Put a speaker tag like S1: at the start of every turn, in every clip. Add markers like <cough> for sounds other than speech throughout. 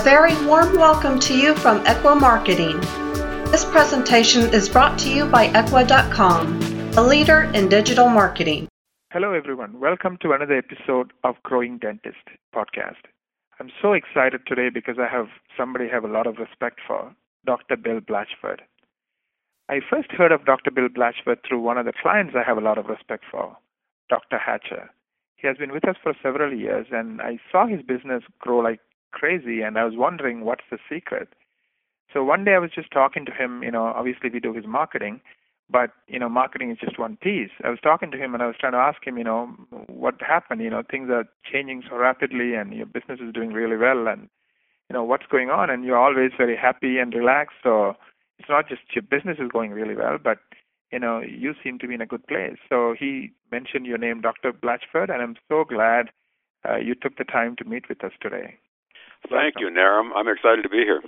S1: A very warm welcome to you from Ekwa Marketing. This presentation is brought to you by Ekwa.com, a leader in digital marketing.
S2: Hello, everyone. Welcome to another episode of Growing Dentist podcast. I'm so excited today because I have somebody I have a lot of respect for, Dr. Bill Blatchford. I first heard of Dr. Bill Blatchford through one of the clients I have a lot of respect for, Dr. Hatcher. He has been with us for several years, and I saw his business grow like crazy, and I was wondering what's the secret. So one day I was just talking to him. You know, obviously we do his marketing, but you know, marketing is just one piece. I was talking to him, and I was trying to ask him, you know, what happened. You know, things are changing so rapidly, and your business is doing really well, and you know, what's going on? And you're always very happy and relaxed. So it's not just your business is going really well, but you know, you seem to be in a good place. So he mentioned your name, Dr. Blatchford, and I'm so glad uh, you took the time to meet with us today.
S3: Thank you, Naren. I'm excited to be here.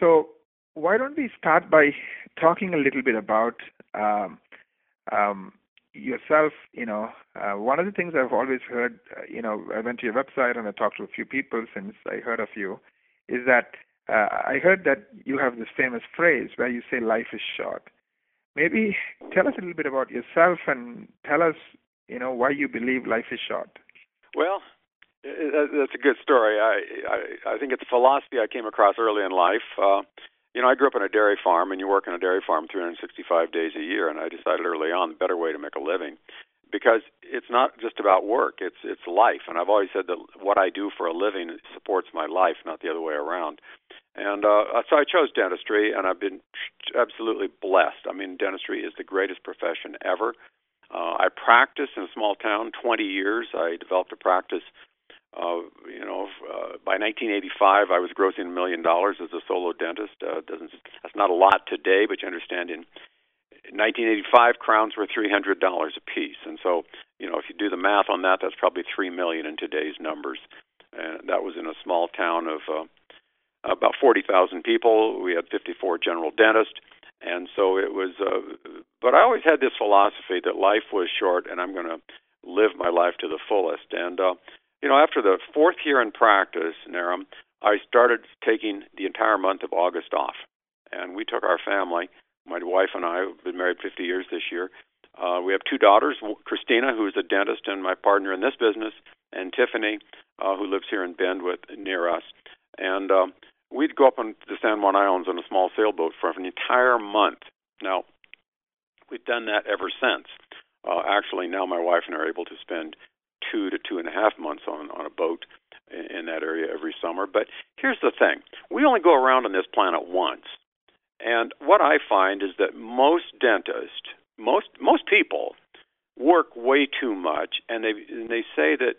S2: So, why don't we start by talking a little bit about um, um, yourself? You know, uh, one of the things I've always heard, uh, you know, I went to your website and I talked to a few people since I heard of you, is that uh, I heard that you have this famous phrase where you say life is short. Maybe tell us a little bit about yourself and tell us, you know, why you believe life is short.
S3: Well, that's a good story. I, I I think it's a philosophy I came across early in life. Uh, you know, I grew up on a dairy farm, and you work on a dairy farm 365 days a year. And I decided early on the better way to make a living, because it's not just about work; it's it's life. And I've always said that what I do for a living supports my life, not the other way around. And uh, so I chose dentistry, and I've been absolutely blessed. I mean, dentistry is the greatest profession ever. Uh, I practiced in a small town 20 years. I developed a practice you know, uh, by 1985, I was grossing a million dollars as a solo dentist. Uh, doesn't that's not a lot today, but you understand in 1985 crowns were $300 a piece, and so you know if you do the math on that, that's probably three million in today's numbers. And that was in a small town of uh, about 40,000 people. We had 54 general dentists, and so it was. Uh, but I always had this philosophy that life was short, and I'm going to live my life to the fullest. And uh, you know, after the fourth year in practice, Naren, I started taking the entire month of August off. And we took our family, my wife and I, have been married 50 years this year. Uh, we have two daughters, Christina, who is a dentist and my partner in this business, and Tiffany, uh, who lives here in Bend with near us. And uh, we'd go up on the San Juan Islands on a small sailboat for an entire month. Now, we've done that ever since. Uh, actually, now my wife and I are able to spend two to two and a half months on on a boat in, in that area every summer. But here's the thing: we only go around on this planet once, and what I find is that most dentists, most most people, work way too much, and they and they say that.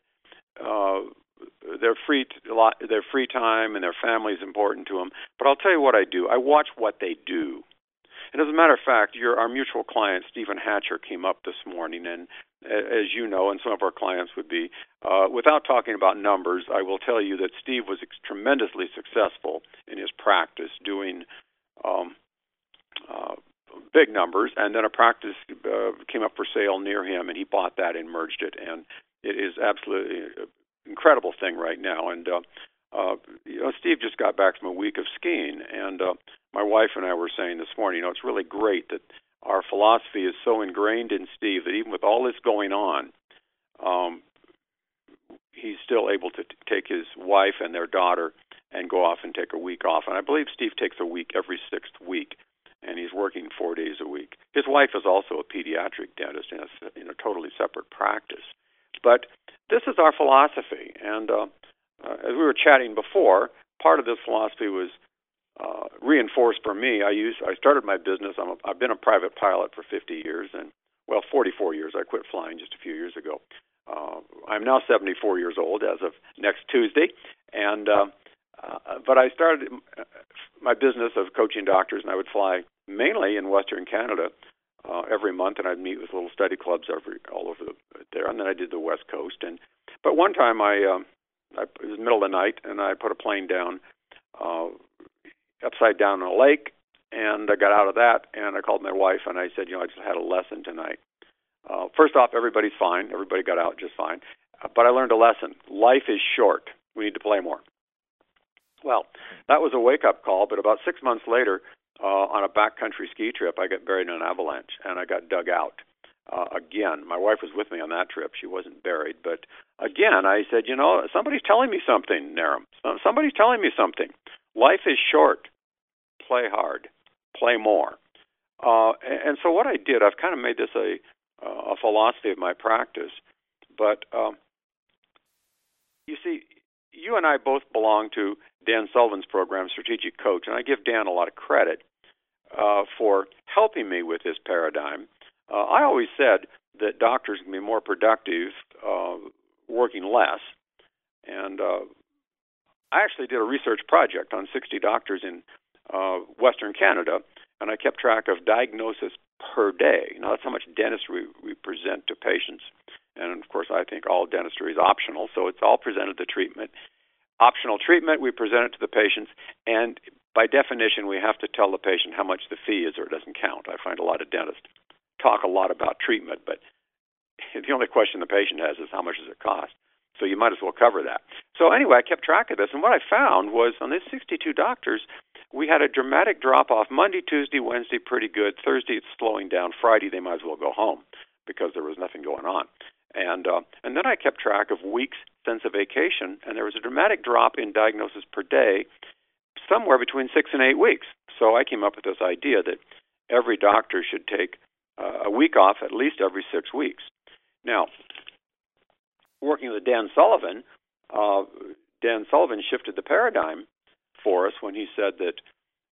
S3: Uh, their free lot their free time and their family is important to them. But I'll tell you what I do. I watch what they do. And as a matter of fact, your our mutual client Stephen Hatcher came up this morning, and as you know, and some of our clients would be. Uh, without talking about numbers, I will tell you that Steve was ex- tremendously successful in his practice doing um, uh, big numbers, and then a practice uh, came up for sale near him, and he bought that and merged it, and it is absolutely an incredible thing right now. And uh, uh, you know, Steve just got back from a week of skiing, and uh, my wife and I were saying this morning, you know, it's really great that our philosophy is so ingrained in Steve that even with all this going on, um, he's still able to t- take his wife and their daughter and go off and take a week off. And I believe Steve takes a week every sixth week, and he's working four days a week. His wife is also a pediatric dentist in a, in a totally separate practice. But this is our philosophy, and uh, uh, as we were chatting before, part of this philosophy was uh, reinforced for me. I use I started my business. I'm a, I've been a private pilot for 50 years, and well, 44 years. I quit flying just a few years ago. Uh, I'm now 74 years old as of next Tuesday, and uh, uh, but I started my business of coaching doctors, and I would fly mainly in Western Canada uh, every month, and I'd meet with little study clubs every all over the, there, and then I did the West Coast. And but one time I, uh, I it was middle of the night, and I put a plane down uh, upside down in a lake, and I got out of that, and I called my wife, and I said, you know, I just had a lesson tonight. Uh, first off, everybody's fine. Everybody got out just fine. Uh, but I learned a lesson. Life is short. We need to play more. Well, that was a wake up call, but about six months later, uh, on a backcountry ski trip, I got buried in an avalanche and I got dug out. Uh, again, my wife was with me on that trip. She wasn't buried, but again, I said, you know, somebody's telling me something, Naren. Somebody's telling me something. Life is short. Play hard. Play more. Uh, and, so what I did, I've kind of made this a a philosophy of my practice. But um, you see, you and I both belong to Dan Sullivan's program, Strategic Coach, and I give Dan a lot of credit uh, for helping me with this paradigm. Uh, I always said that doctors can be more productive uh, working less, and uh, I actually did a research project on 60 doctors in uh, Western Canada, and I kept track of diagnosis per day. Now, that's how much dentistry we, present to patients. And of course, I think all dentistry is optional, so it's all presented to treatment. Optional treatment, we present it to the patients, and by definition, we have to tell the patient how much the fee is or it doesn't count. I find a lot of dentists talk a lot about treatment, but <laughs> the only question the patient has is how much does it cost? So you might as well cover that. So anyway, I kept track of this, and what I found was on these 62 doctors, we had a dramatic drop off Monday, Tuesday, Wednesday, pretty good. Thursday, it's slowing down. Friday, they might as well go home because there was nothing going on. And uh, and then I kept track of weeks since a vacation, and there was a dramatic drop in diagnosis per day, somewhere between six and eight weeks. So I came up with this idea that every doctor should take uh, a week off at least every six weeks. Now, working with Dan Sullivan, uh, Dan Sullivan shifted the paradigm for us when he said that,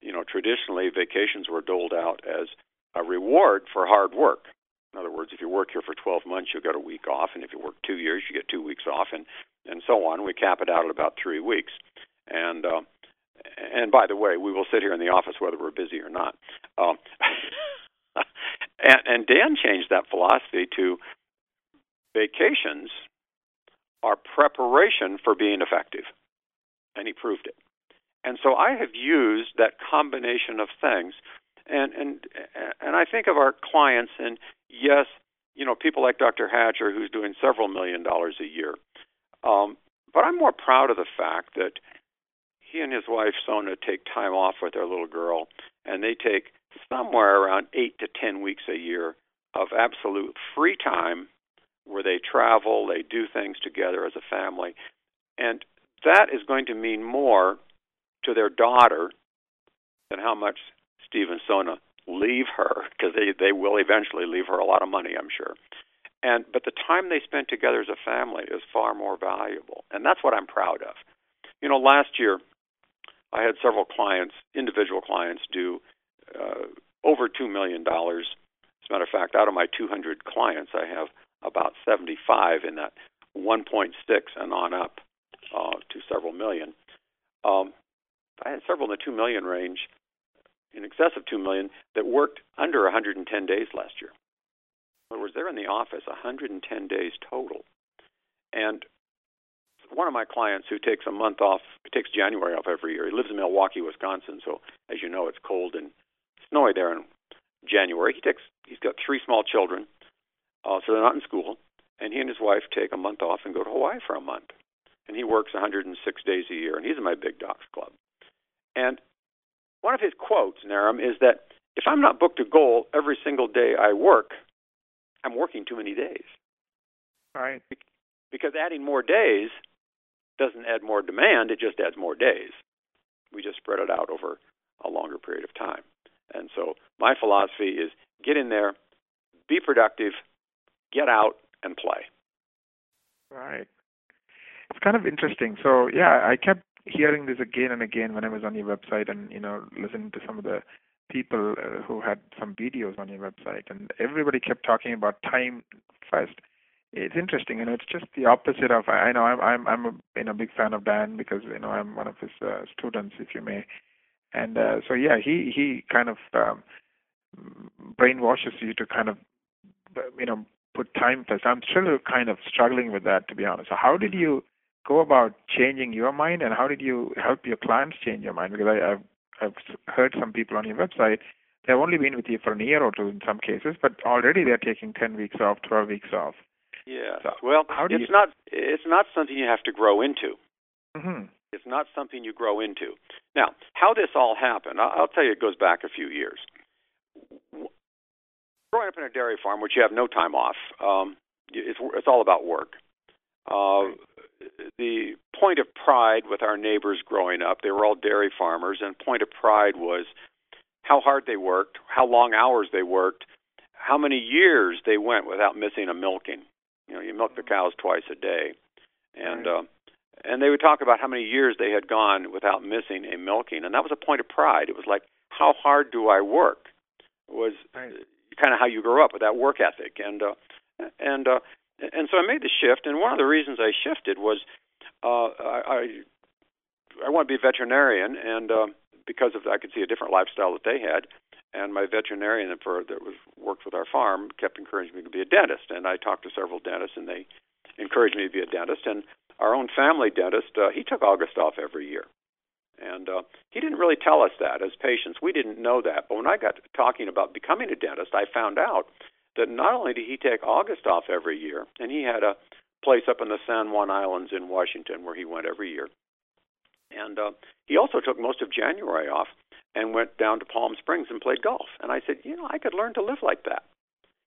S3: you know, traditionally vacations were doled out as a reward for hard work. In other words, if you work here for 12 months, you'll get a week off, and if you work two years, you get two weeks off, and and so on. We cap it out at about three weeks, and uh, and by the way, we will sit here in the office whether we're busy or not. Um, <laughs> and, and Dan changed that philosophy to vacations are preparation for being effective, and he proved it. And so I have used that combination of things, and and and I think of our clients, and yes, you know, people like Dr. Hatcher, who's doing several million dollars a year. Um, but I'm more proud of the fact that he and his wife Sona take time off with their little girl, and they take somewhere around eight to ten weeks a year of absolute free time where they travel, they do things together as a family. And that is going to mean more to their daughter than how much Steve and Sona leave her, because they, they will eventually leave her a lot of money, I'm sure. And but the time they spent together as a family is far more valuable, and that's what I'm proud of. You know, last year I had several clients, individual clients, do uh, over two million dollars. As a matter of fact, out of my 200 clients, I have about 75 in that 1.6 and on up uh, to several million. Um, I had several in the 2 million range, in excess of 2 million, that worked under 110 days last year. In other words, they're in the office 110 days total. And one of my clients who takes a month off, takes January off every year. He lives in Milwaukee, Wisconsin, so as you know, it's cold and snowy there in January. He takes, he's got three small children, uh, so they're not in school, and he and his wife take a month off and go to Hawaii for a month. And he works 106 days a year, and he's in my Big Docs Club. And one of his quotes, Naren, is that if I'm not booked to goal every single day I work, I'm working too many days.
S2: Right.
S3: Because adding more days doesn't add more demand, it just adds more days. We just spread it out over a longer period of time. And so my philosophy is get in there, be productive, get out and play.
S2: Right. It's kind of interesting. So yeah, I kept hearing this again and again when I was on your website and you know listening to some of the people uh, who had some videos on your website and everybody kept talking about time first. It's interesting, you know. It's just the opposite of. I know I'm I'm I'm a you know big fan of Dan because you know I'm one of his uh, students, if you may, and uh, so yeah, he he kind of um, brainwashes you to kind of you know put time first. I'm still kind of struggling with that, to be honest. So how did you go about changing your mind, and how did you help your clients change your mind? Because I, I've I've heard some people on your website they've only been with you for a year or two in some cases, but already they're taking ten weeks off, twelve weeks off.
S3: Yeah. So well, it's you... not it's not something you have to grow into.
S2: Mm-hmm.
S3: It's not something you grow into. Now, how this all happened, I'll tell you, it goes back a few years. Growing up in a dairy farm, which you have no time off, um, it's, it's all about work. Uh, the point of pride with our neighbors growing up, they were all dairy farmers, and point of pride was how hard they worked, how long hours they worked, how many years they went without missing a milking. You know, you milk the cows twice a day, and right. uh, and they would talk about how many years they had gone without missing a milking, and that was a point of pride. It was like, how hard do I work? Was right. Kind of how you grew up with that work ethic, and uh, and uh, and so I made the shift. And one of the reasons I shifted was uh, I, I want to be a veterinarian, and uh, because of I could see a different lifestyle that they had, and my veterinarian for that was worked with our farm kept encouraging me to be a dentist. And I talked to several dentists, and they encouraged me to be a dentist. And our own family dentist, uh, he took August off every year. And uh, he didn't really tell us that as patients. We didn't know that. But when I got talking about becoming a dentist, I found out that not only did he take August off every year, and he had a place up in the San Juan Islands in Washington where he went every year, and uh, he also took most of January off and went down to Palm Springs and played golf. And I said, you know, I could learn to live like that.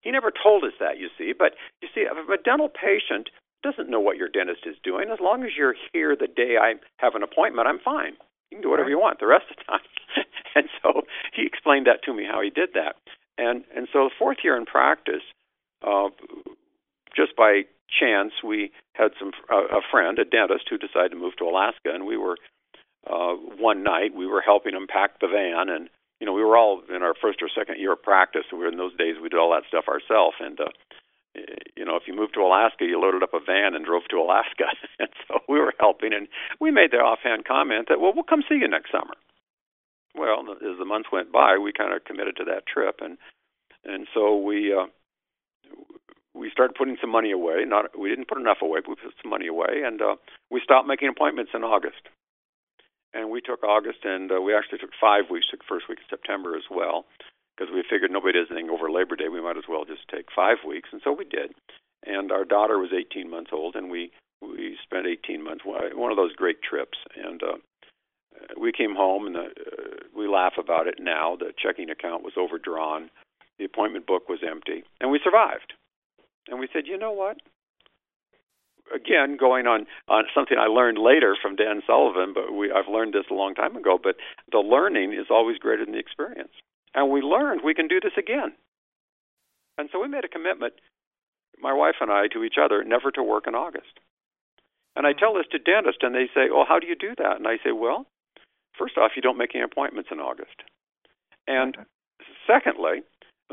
S3: He never told us that, you see. But you see, if a dental patient doesn't know what your dentist is doing, as long as you're here the day I have an appointment, I'm fine. You can do whatever you want the rest of the time. <laughs> and so he explained that to me how he did that. And and so the fourth year in practice, uh, just by chance, we had some uh, a friend, a dentist, who decided to move to Alaska, and we were uh, one night we were helping him pack the van, and you know we were all in our first or second year of practice. We were in those days we did all that stuff ourselves, and uh, you know if you moved to Alaska, you loaded up a van and drove to Alaska, <laughs> and so we were helping, and we made the offhand comment that well we'll come see you next summer. Well, as the months went by, we kind of committed to that trip, and and so we. Uh, we started putting some money away. Not we didn't put enough away, but we put some money away, and uh, we stopped making appointments in August and we took August, and uh, we actually took five weeks, took first week of September as well, because we figured nobody does anything over Labor Day. We might as well just take five weeks, and so we did. And our daughter was 18 months old, and we we spent 18 months one of those great trips, and uh, we came home, and the, uh, we laugh about it now. The checking account was overdrawn, the appointment book was empty, and we survived. And we said, you know what? again going on on something I learned later from Dan Sullivan, but we I've learned this a long time ago. But the learning is always greater than the experience, and we learned we can do this again. And so we made a commitment, my wife and I, to each other, never to work in August. And I mm. tell this to dentists, and they say, "Oh, how do you do that?" And I say, "Well, first off, you don't make any appointments in August, and secondly."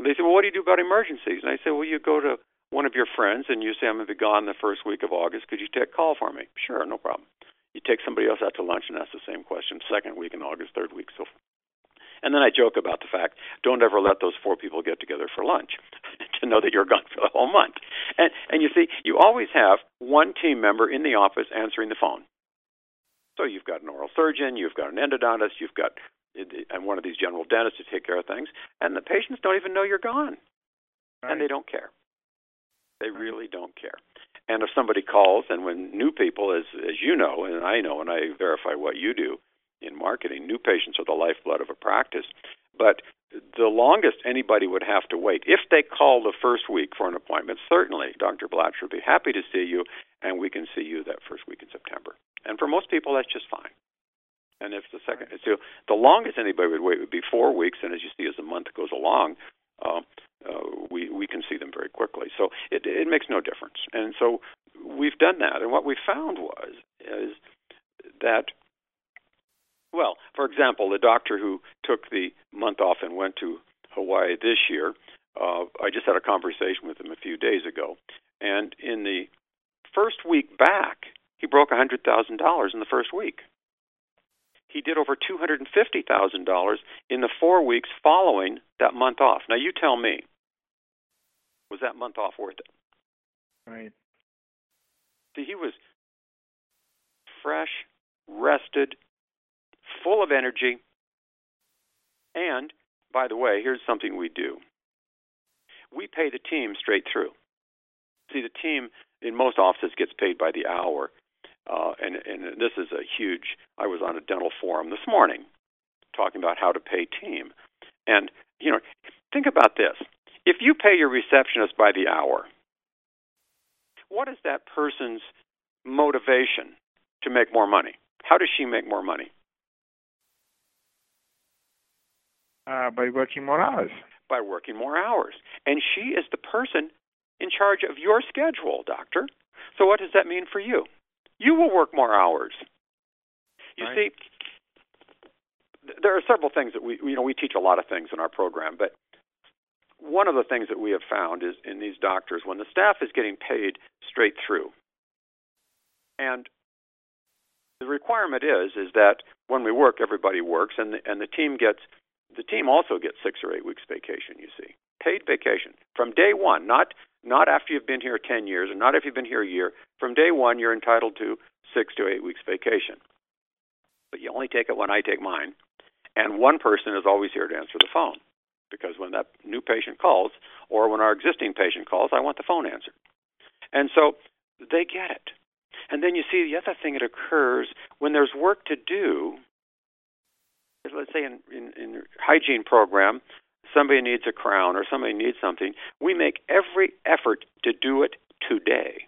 S3: they say, well, what do you do about emergencies? And I say, well, you go to one of your friends and you say, I'm going to be gone the first week of August. Could you take a call for me? Sure, no problem. You take somebody else out to lunch and ask the same question. Second week in August, third week, so. And then I joke about the fact: don't ever let those four people get together for lunch, <laughs> to know that you're gone for the whole month. And and you see, you always have one team member in the office answering the phone. So you've got an oral surgeon, you've got an endodontist, you've got eh, and one of these general dentists to take care of things, and the patients don't even know you're gone, right. and they don't care. They really don't care. And if somebody calls, and when new people, as as you know, and I know, and I verify what you do in marketing, new patients are the lifeblood of a practice. But the longest anybody would have to wait, if they call the first week for an appointment, certainly Dr. Blatcher would be happy to see you, and we can see you that first week in September. And for most people, that's just fine. And if the second, so the longest anybody would wait would be four weeks, and as you see, as the month goes along, uh, uh, we we can see them very quickly. So it it makes no difference. And so we've done that. And what we found was is that well, for example, the doctor who took the month off and went to Hawaii this year, uh, I just had a conversation with him a few days ago, and in the first week back, he broke a hundred thousand dollars in the first week he did over $250,000 in the four weeks following that month off. Now, you tell me, was that month off worth it?
S2: Right.
S3: See, he was fresh, rested, full of energy. And, by the way, here's something we do we pay the team straight through. See, the team in most offices gets paid by the hour. uh, and and this is a huge. I was on a dental forum this morning, talking about how to pay team, and you know, think about this: if you pay your receptionist by the hour, what is that person's motivation to make more money? How does she make more money?
S2: Uh, by working more hours.
S3: By working more hours. And she is the person in charge of your schedule, doctor. So what does that mean for you? You will work more hours. You
S2: right.
S3: see, there are several things that we you know we teach a lot of things in our program, but one of the things that we have found is in these doctors when the staff is getting paid straight through, and the requirement is is that when we work, everybody works, and the, and the team gets the team also gets six or eight weeks vacation. You see, paid vacation from day one, not not after you've been here ten years, or not if you've been here a year. From day one, you're entitled to six to eight weeks vacation, but you only take it when I take mine, and one person is always here to answer the phone because when that new patient calls or when our existing patient calls, I want the phone answered. And so they get it. And then you see the other thing that occurs when there's work to do. Let's say in, in, in hygiene program, somebody needs a crown or somebody needs something. We make every effort to do it today.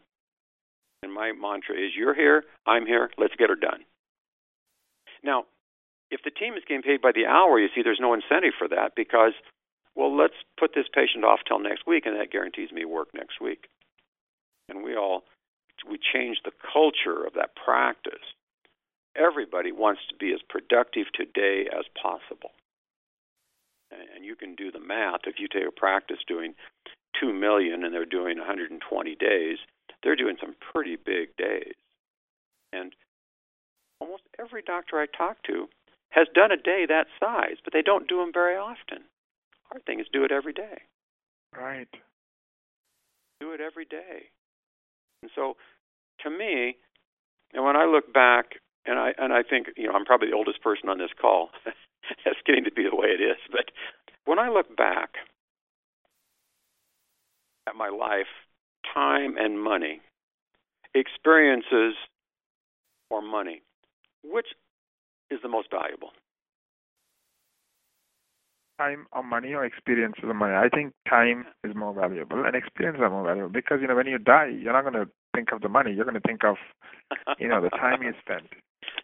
S3: And my mantra is you're here, I'm here, let's get her done. Now, if the team is getting paid by the hour, you see there's no incentive for that because, well, let's put this patient off till next week, and that guarantees me work next week. And we all we change the culture of that practice. Everybody wants to be as productive today as possible. And you can do the math. If you take a practice doing two million and they're doing 120 days, they're doing some pretty big days. And almost every doctor I talk to has done a day that size, but they don't do them very often. Our thing is do it every day.
S2: Right.
S3: Do it every day. And so, to me, and when I look back, and I and I think you know I'm probably the oldest person on this call. <laughs> That's getting to be the way it is. But when I look back at my life, time and money, experiences or money, which is the most valuable?
S2: Time or money or experience or money? I think time is more valuable and experience are more valuable because you know when you die, you're not going to think of the money. You're going to think of you know the time you spent.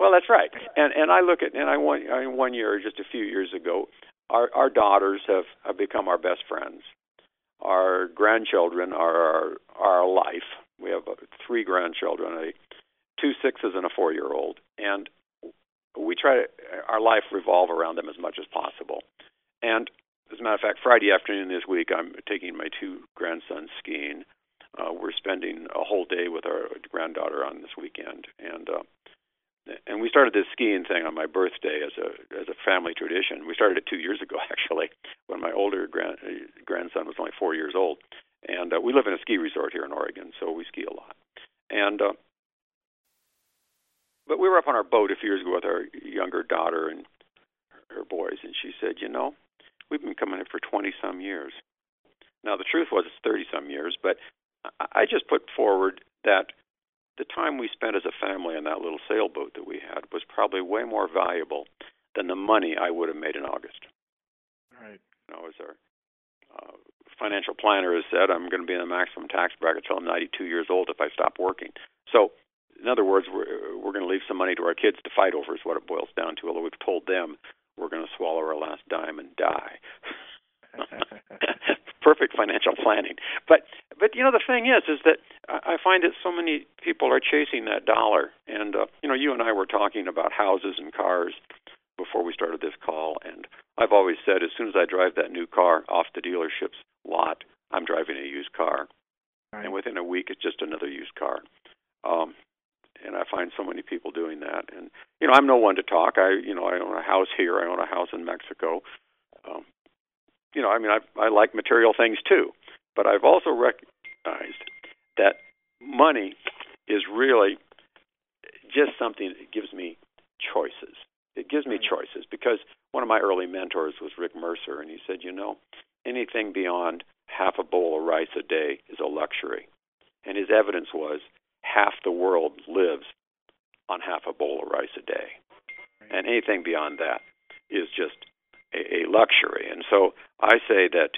S3: Well, that's right. And and I look at and I one I one year just a few years ago, our our daughters have have become our best friends. Our grandchildren are our, our life. We have uh, three grandchildren, a two sixes and a four year old, and we try to our life revolve around them as much as possible. And as a matter of fact, Friday afternoon this week, I'm taking my two grandsons skiing. Uh, we're spending a whole day with our granddaughter on this weekend, and uh, and we started this skiing thing on my birthday as a as a family tradition. We started it two years ago, <laughs> actually, when my older grand, grandson was only four years old. And uh, we live in a ski resort here in Oregon, so we ski a lot. And uh, but we were up on our boat a few years ago with our younger daughter and her boys, and she said, "You know, we've been coming here for 20 some years." Now the truth was it's 30 some years, but I just put forward that the time we spent as a family on that little sailboat that we had was probably way more valuable than the money I would have made in August.
S2: Right.
S3: You know, as our uh, financial planner has said, I'm going to be in the maximum tax bracket until I'm 92 years old if I stop working. So in other words, we're, we're going to leave some money to our kids to fight over, is what it boils down to. Although we've told them we're going to swallow our last dime and die. <laughs> <laughs> Perfect financial planning. But but you know the thing is is that I find that so many people are chasing that dollar. And uh, you know you and I were talking about houses and cars before we started this call, and I've always said as soon as I drive that new car off the dealership's lot, I'm driving a used car.
S2: Right.
S3: And within a week, it's just another used car. Um, and I find so many people doing that. And you know, I'm no one to talk. I you know I own a house here. I own a house in Mexico. Um, you know, I mean, I I like material things too, but I've also recognized that money is really just something that gives me choices. It gives me choices because one of my early mentors was Rick Mercer, and he said, you know, anything beyond half a bowl of rice a day is a luxury. And his evidence was half the world lives on half a bowl of rice a day. And anything beyond that is just a, a luxury. And so I say that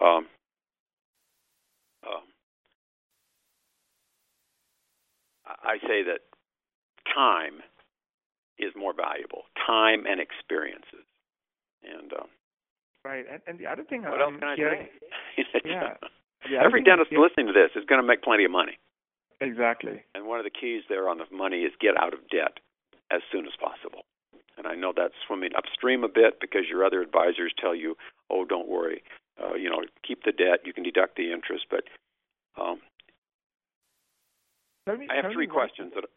S3: um, uh, I say that time is more valuable. Time and experiences. And um,
S2: right. And, and the other thing
S3: what
S2: I'm
S3: else can I say? <laughs>
S2: yeah.
S3: Every dentist listening to this is going to make plenty of money.
S2: Exactly.
S3: And one of the keys there on the money is get out of debt as soon as possible. And I know that's swimming upstream a bit because your other advisors tell you, "Oh, don't worry, uh, you know, keep the debt. You can deduct the interest." But um,
S2: tell me,
S3: I have three questions
S2: Why,
S3: that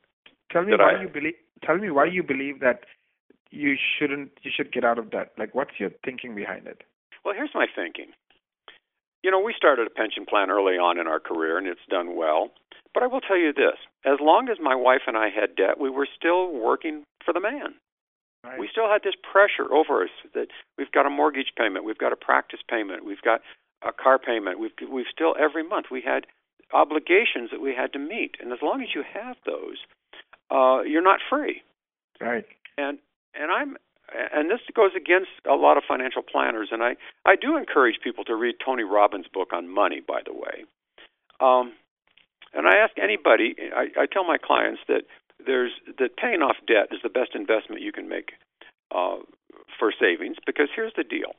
S2: tell me
S3: that
S2: why
S3: I-
S2: you believe. Tell me why you believe that you shouldn't. You should get out of debt. Like, what's your thinking behind it?
S3: Well, here's my thinking. You know, we started a pension plan early on in our career, and it's done well. But I will tell you this: as long as my wife and I had debt, we were still working for the man.
S2: Right.
S3: We still had this pressure over us that we've got a mortgage payment, we've got a practice payment, we've got a car payment. We've we've still every month we had obligations that we had to meet, and as long as you have those, uh, you're not free.
S2: right.
S3: And and I'm and this goes against a lot of financial planners, and I I do encourage people to read Tony Robbins' book on money. By the way, um, and I ask anybody, I, I tell my clients that there's that paying off debt is the best investment you can make uh, for savings because here's the deal.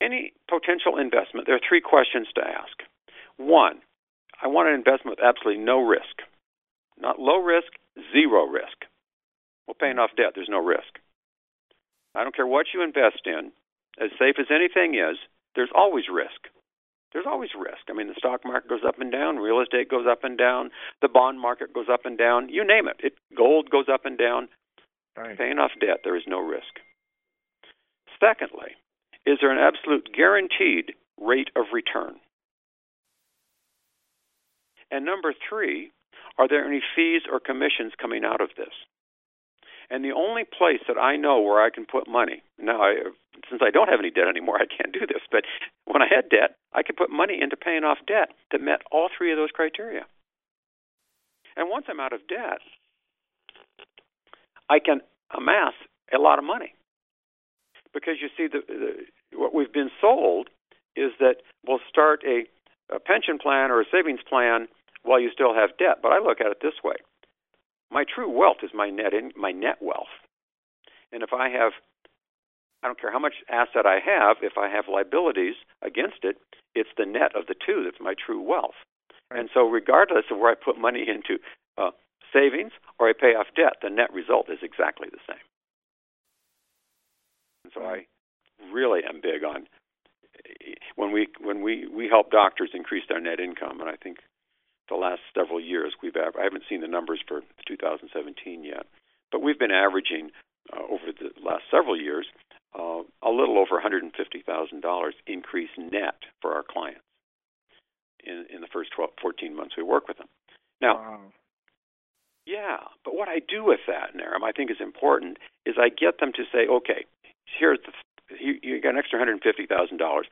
S3: Any potential investment, there are three questions to ask. One, I want an investment with absolutely no risk, not low risk, zero risk. Well, paying off debt, there's no risk. I don't care what you invest in, as safe as anything is, there's always risk. There's always risk. I mean, the stock market goes up and down, real estate goes up and down, the bond market goes up and down, you name it. it gold goes up and down.
S2: Right.
S3: Paying off debt, there is no risk. Secondly, is there an absolute guaranteed rate of return? And number three, are there any fees or commissions coming out of this? And the only place that I know where I can put money now, I, since I don't have any debt anymore, <laughs> I can't do this. But when I had debt, I could put money into paying off debt that met all three of those criteria. And once I'm out of debt, I can amass a lot of money because you see, the, the what we've been sold is that we'll start a, a pension plan or a savings plan while you still have debt. But I look at it this way: my true wealth is my net in, my net wealth. And if I have I don't care how much asset I have, if I have liabilities against it, it's the net of the two that's my true wealth.
S2: Right.
S3: And so regardless of where I put money into uh, savings or I pay off debt, the net result is exactly the same. And so I really am big on when we when we we help doctors increase their net income, and I think the last several years we've I haven't seen the numbers for 2017 yet, but we've been averaging uh, over the last several years uh, a little over $150,000 increase net for our clients in in the first 12, 14 months we work with them. Now,
S2: Wow.
S3: yeah, but what I do with that, Naren, I think is important, is I get them to say, okay, here's the you, you got an extra hundred and fifty thousand dollars.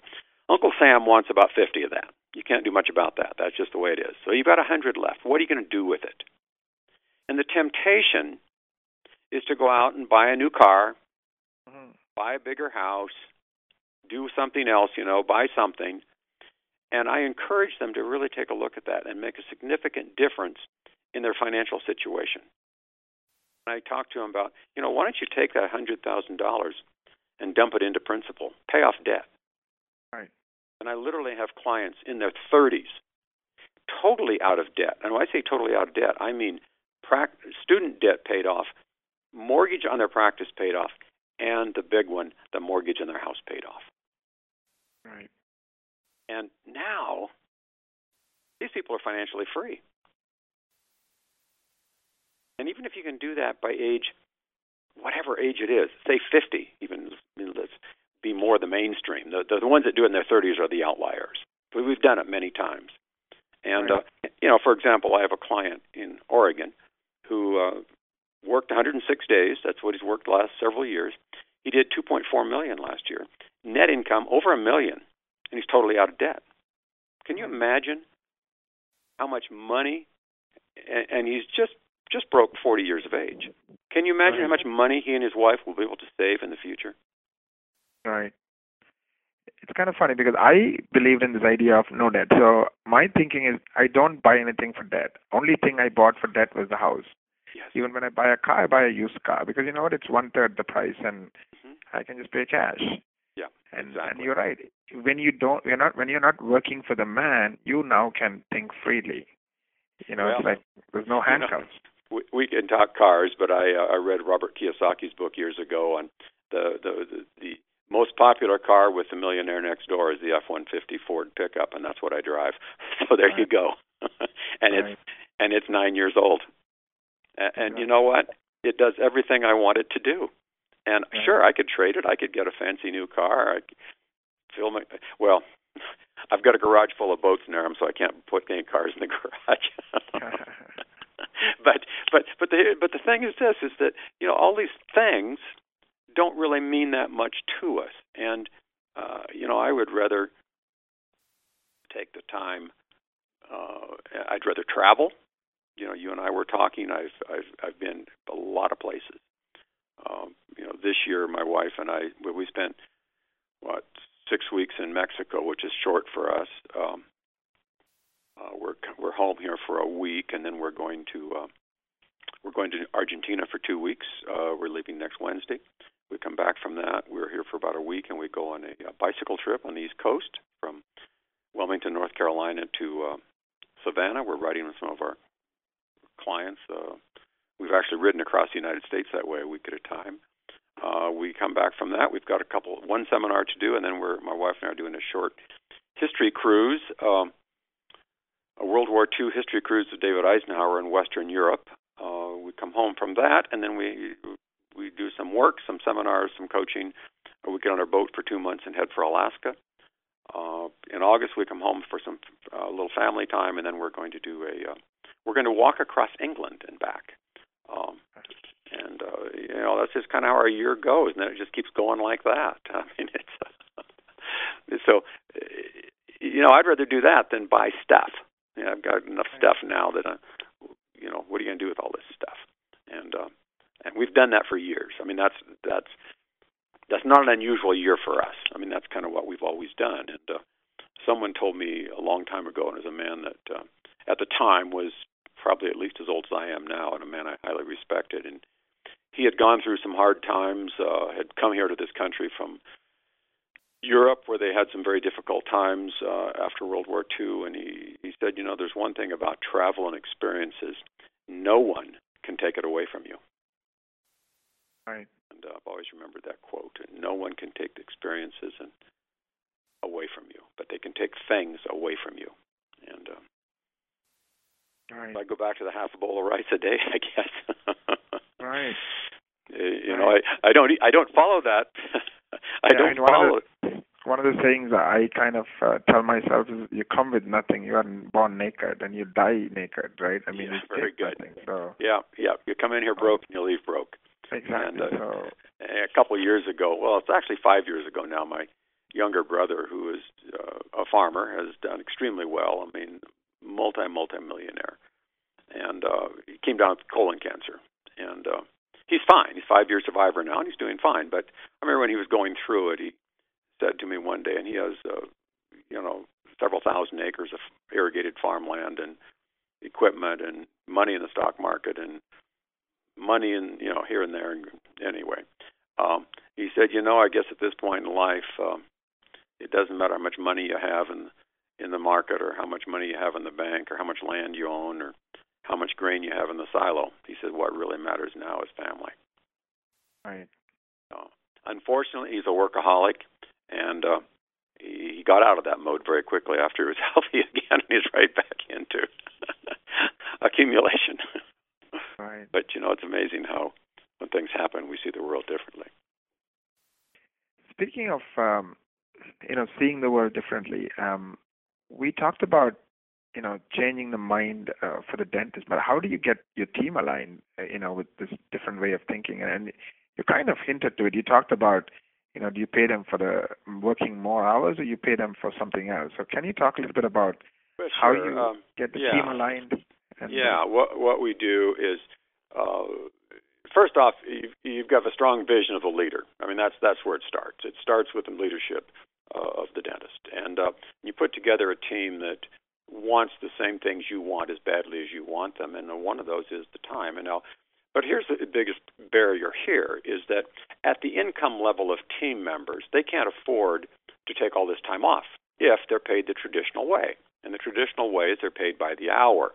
S3: Uncle Sam wants about fifty of that. You can't do much about that. That's just the way it is. So you've got a hundred left. What are you going to do with it? And the temptation is to go out and buy a new car,
S2: Mhm.
S3: buy a bigger house, do something else, you know, buy something. And I encourage them to really take a look at that and make a significant difference in their financial situation. I talk to them about, you know, why don't you take that hundred thousand dollars and dump it into principal, pay off debt.
S2: Right.
S3: And I literally have clients in their 30s, totally out of debt. And when I say totally out of debt, I mean prac- student debt paid off, mortgage on their practice paid off, and the big one, the mortgage on their house paid off.
S2: Right.
S3: And now, these people are financially free. And even if you can do that by age, whatever age it is, say 50, even let's be more the mainstream. The, the the ones that do it in their 30s are the outliers. But we've done it many times. And
S2: Right.
S3: uh, you know, for example, I have a client in Oregon who uh, worked 106 days. That's what he's worked the last several years. He did 2.4 million last year. Net income over a million, and he's totally out of debt. Can you imagine how much money? And, and he's just just broke 40 years of age. Can you imagine
S2: Right.
S3: how much money he and his wife will be able to save in the future?
S2: Right. It's kind of funny because I believed in this idea of no debt. So my thinking is I don't buy anything for debt. Only thing I bought for debt was the house.
S3: Yes.
S2: Even when I buy a car, I buy a used car because you know what? It's one third the price, and
S3: Mhm.
S2: I can just pay cash.
S3: Yeah,
S2: And and you're right. When you don't, you're not when you're not working for the man, you now can think freely. You know, it's like there's no
S3: you know,
S2: handcuffs.
S3: we, we can talk cars, but I uh, I read Robert Kiyosaki's book years ago on the the the, the most popular car with the millionaire next door is the F-150 Ford pickup, and that's what I drive. <laughs> So there you go. <laughs> and it's and it's nine years old. And, and you know what? It does everything I want it to do. And
S2: Right.
S3: sure, I could trade it. I could get a fancy new car. I fill my well. <laughs> I've got a garage full of boats in there, so I can't put any cars in the garage. but but but the but the thing is this is that you know all these things don't really mean that much to us. And uh you know I would rather take the time uh I'd rather travel. You know you and I were talking. I've I've I've been a lot of places. Um you know this year my wife and I we spent what 6 weeks in Mexico which is short for us. Um uh, we're we're home here for a week, and then we're going to uh, we're going to Argentina for two weeks. Uh, we're leaving next Wednesday. We come back from that. We're here for about a week, and we go on a, a bicycle trip on the East Coast from Wilmington, North Carolina, to uh, Savannah. We're riding with some of our clients. Uh, we've actually ridden across the United States that way a week at a time. Uh, we come back from that. We've got a couple, one seminar to do, and then we're my wife and I are doing a short history cruise. Um, a World War II history cruise with David Eisenhower in Western Europe. Uh, we come home from that, and then we we do some work, some seminars, some coaching. Or we get on our boat for two months and head for Alaska. Uh, in August, we come home for some uh, little family time, and then we're going to do a uh, we're going to walk across England and back. Um, and uh, you know that's just kind of how our year goes, and then it just keeps going like that. <laughs> I mean, it's <laughs> so uh, you know I'd rather do that than buy stuff. Yeah, I've got enough stuff now that I, you know, what are you going to do with all this stuff? And we've done that for years. I mean, that's that's that's not an unusual year for us. I mean, that's kind of what we've always done. And uh, someone told me a long time ago, and as a man that uh, at the time was probably at least as old as I am now, and a man I highly respected, and he had gone through some hard times, uh, had come here to this country from Europe, where they had some very difficult times uh, after World War II, and he he said, you know, there's one thing about travel and experiences, no one can take it away from you.
S2: Right.
S3: And uh, I've always remembered that quote. And no one can take the experiences and away from you, but they can take things away from you. And uh,
S2: Right.
S3: I go back to the half a bowl of rice a day, <laughs> I guess.
S2: Right.
S3: Uh, <laughs> You know, I I don't I don't follow that. <laughs> I
S2: Yeah,
S3: don't
S2: and one of
S3: follow.
S2: the- One of the sayings I kind of uh, tell myself is, "You come with nothing. You are born naked, and you die naked." Right? I mean,
S3: Yeah, very good.
S2: nothing. So
S3: Yeah, yeah. You come in here broke and you leave broke.
S2: Exactly.
S3: And, uh,
S2: so
S3: a couple of years ago, well, it's actually five years ago now, my younger brother, who is uh, a farmer, has done extremely well. I mean, multi multi millionaire, and uh, he came down with colon cancer, and uh, he's fine. He's five year survivor now, and he's doing fine. But I remember when he was going through it, he said to me one day, and he has, uh, you know, several thousand acres of irrigated farmland and equipment and money in the stock market and money in you know here and there. And anyway, um, he said, you know, I guess at this point in life, um, it doesn't matter how much money you have in in the market or how much money you have in the bank or how much land you own or how much grain you have in the silo. He said, what really matters now is family.
S2: right.
S3: Uh, unfortunately, he's a workaholic, and uh, he, he got out of that mode very quickly after he was <laughs> healthy again, and he's right back into <laughs> accumulation. <laughs>
S2: Right.
S3: But you know, it's amazing how when things happen, we see the world differently.
S2: Speaking of, um, you know, seeing the world differently, um, we talked about, you know, changing the mind uh, for the dentist. But how do you get your team aligned, uh, you know, with this different way of thinking? And you kind of hinted to it. You talked about, you know, do you pay them for the working more hours, or you pay them for something else? So can you talk a little bit about
S3: But
S2: how you
S3: um,
S2: get the
S3: yeah.
S2: team aligned? And,
S3: yeah, what what we do is uh, first off, you've, you've got a strong vision of the leader. I mean, that's that's where it starts. It starts with the leadership uh, of the dentist, and uh, you put together a team that wants the same things you want as badly as you want them, and one of those is the time. And now, but here's the biggest barrier here is that at the income level of team members, they can't afford to take all this time off if they're paid the traditional way. And the traditional way is they're paid by the hour.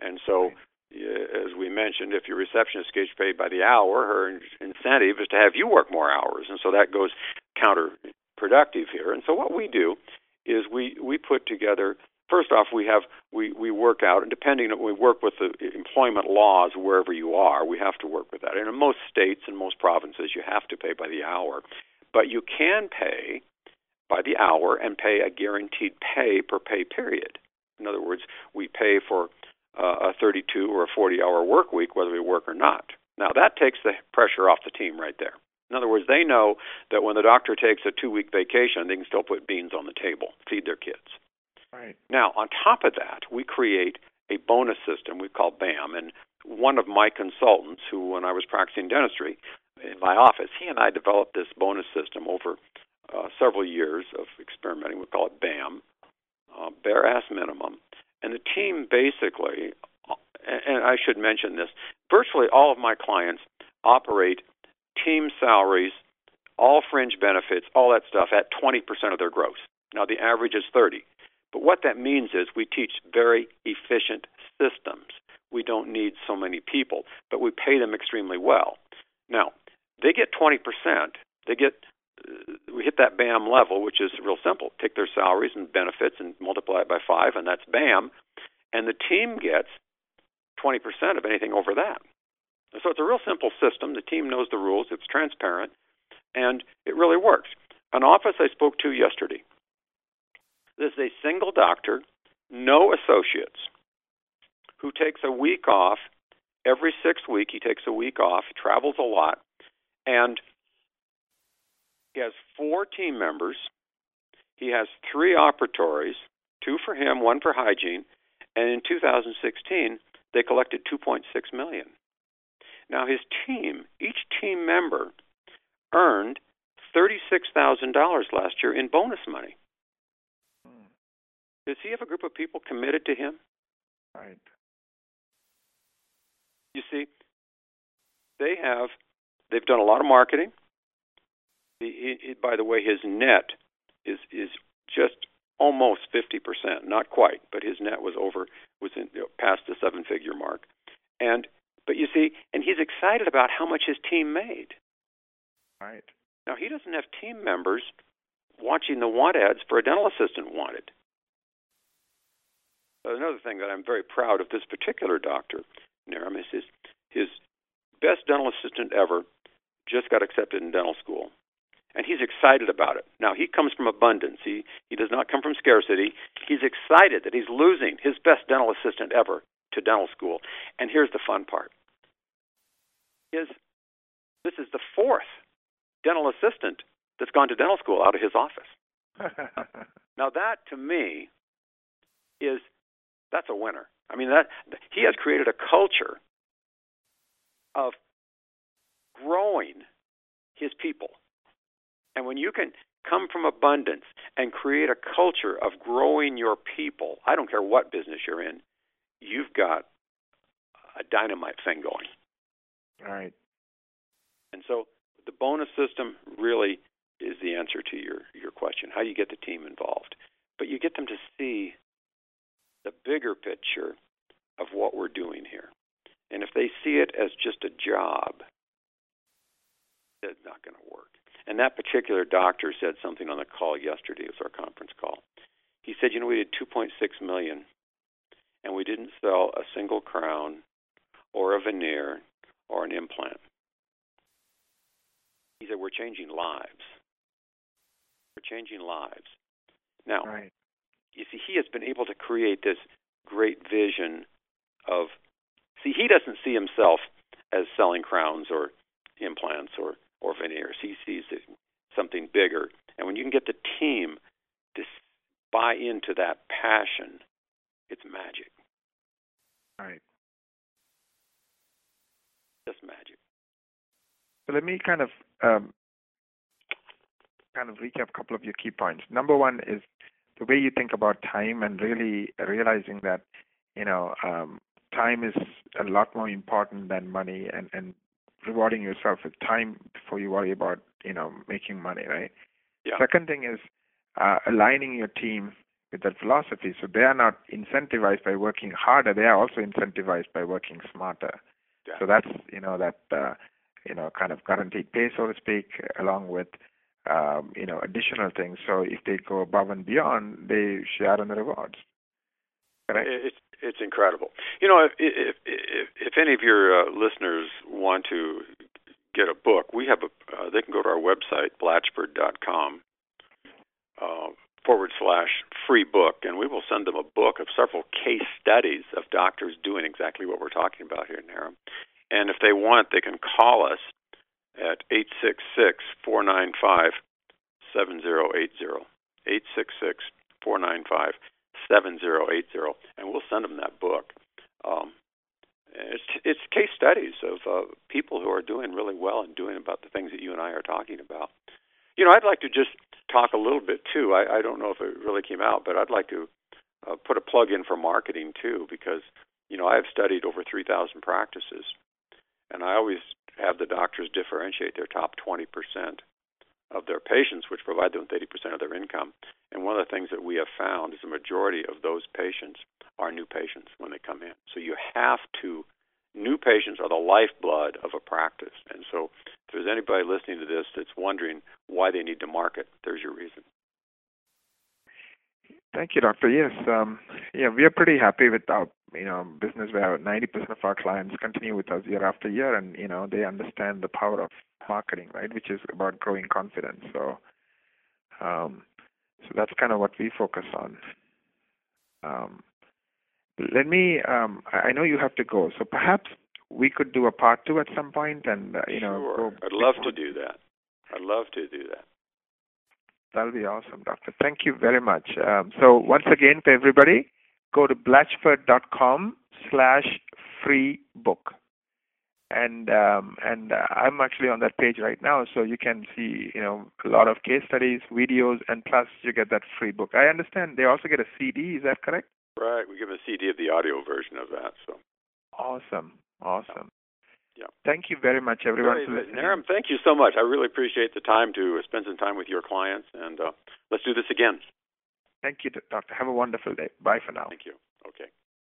S3: And so, as we mentioned, if your receptionist gets paid by the hour, her incentive is to have you work more hours. And so that goes counterproductive here. And so what we do is we, we put together first off, we have we we work out, and depending on we work with the employment laws wherever you are, we have to work with that. And in most states and most provinces, you have to pay by the hour, but you can pay by the hour and pay a guaranteed pay per pay period. In other words, we pay for uh, a 32 or a 40 hour work week whether we work or not. Now that takes the pressure off the team right there. In other words, they know that when the doctor takes a two week vacation, they can still put beans on the table, feed their kids.
S2: Right.
S3: Now, on top of that, we create a bonus system we call BAM. And one of my consultants, who, when I was practicing dentistry in my office, he and I developed this bonus system over uh, several years of experimenting. We call it BAM, uh, bare ass minimum. And the team basically, and I should mention this, virtually all of my clients operate team salaries, all fringe benefits, all that stuff at 20% of their gross. Now the average is 30. But what that means is we teach very efficient systems. We don't need so many people, but we pay them extremely well. Now, they get 20%. They get we hit that BAM level, which is real simple. Take their salaries and benefits and multiply it by 5 and that's BAM, and the team gets 20% of anything over that. So it's a real simple system. The team knows the rules, it's transparent, and it really works. An office I spoke to yesterday this is a single doctor, no associates, who takes a week off every six week. He takes a week off, travels a lot, and he has four team members. He has three operatories, two for him, one for hygiene, and in 2016 they collected 2.6 million. Now his team, each team member, earned $36,000 last year in bonus money. Hmm. Does he have a group of people committed to him?
S2: Right.
S3: You see, they have they've done a lot of marketing. He, he, by the way, his net is is just almost fifty percent, not quite, but his net was over was in, you know, past the seven figure mark. And but you see, and he's excited about how much his team made.
S2: Right.
S3: Now he doesn't have team members watching the want ads for a dental assistant wanted. Another thing that I'm very proud of this particular doctor, Naren, is his, his best dental assistant ever just got accepted in dental school. And he's excited about it. Now, he comes from abundance. He, he does not come from scarcity. He's excited that he's losing his best dental assistant ever to dental school. And here's the fun part. His, this is the fourth dental assistant that's gone to dental school out of his office. <laughs> now, that to me is that's a winner. I mean that he has created a culture of growing his people. And when you can come from abundance and create a culture of growing your people, I don't care what business you're in, you've got a dynamite thing going.
S2: All right.
S3: And so the bonus system really is the answer to your your question. How do you get the team involved? But you get them to see the bigger picture of what we're doing here. And if they see it as just a job, it's not going to work. And that particular doctor said something on the call yesterday. It was our conference call. He said, "You know, we did 2.6 million, and we didn't sell a single crown, or a veneer, or an implant." He said, "We're changing lives. We're changing lives." Now,
S2: right
S3: you see, he has been able to create this great vision of. See, he doesn't see himself as selling crowns or implants or or veneers. He sees it, something bigger. And when you can get the team to buy into that passion, it's magic.
S2: Right.
S3: Just magic.
S2: So let me kind of um, kind of recap a couple of your key points. Number one is the way you think about time and really realizing that you know um, time is a lot more important than money and and rewarding yourself with time before you worry about you know making money right
S3: yeah.
S2: second thing is uh, aligning your team with that philosophy so they are not incentivized by working harder they are also incentivized by working smarter
S3: yeah.
S2: so that's you know that uh, you know kind of guaranteed pay so to speak along with um, you know additional things so if they go above and beyond they share in the rewards Correct?
S3: It's it's incredible. You know, if if if, if any of your uh, listeners want to get a book, we have a. Uh, they can go to our website blatchford.com uh, forward slash free book, and we will send them a book of several case studies of doctors doing exactly what we're talking about here in. And if they want, they can call us at eight six six four nine five seven zero eight zero eight six six four nine five. 7080, and we'll send them that book. Um, it's it's case studies of uh, people who are doing really well and doing about the things that you and I are talking about. You know, I'd like to just talk a little bit too. I, I don't know if it really came out, but I'd like to uh, put a plug in for marketing too, because you know I have studied over 3,000 practices, and I always have the doctors differentiate their top 20 percent of their patients, which provide them with 80% of their income. And one of the things that we have found is the majority of those patients are new patients when they come in. So you have to, new patients are the lifeblood of a practice. And so if there's anybody listening to this that's wondering why they need to market, there's your reason.
S2: Thank you, Doctor. Yes, um, yeah, we are pretty happy with our you know business where 90% of our clients continue with us year after year, and you know they understand the power of marketing, right? Which is about growing confidence. So, um, so that's kind of what we focus on. Um, let me. Um, I know you have to go, so perhaps we could do a part two at some point, and uh, you know.
S3: Sure. I'd love to do that. I'd love to do that.
S2: That'll be awesome, Doctor. Thank you very much. Um, so once again, for everybody, go to blatchford.com slash free book. And um, and uh, I'm actually on that page right now, so you can see you know a lot of case studies, videos, and plus you get that free book. I understand they also get a CD. Is that correct?
S3: Right. We give a CD of the audio version of that. So
S2: awesome, awesome.
S3: Yeah.
S2: Thank you very much, everyone.
S3: Great. Naren, thank you so much. I really appreciate the time to spend some time with your clients, and uh, let's do this again.
S2: Thank you, Doctor. Have a wonderful day. Bye for now.
S3: Thank you. Okay.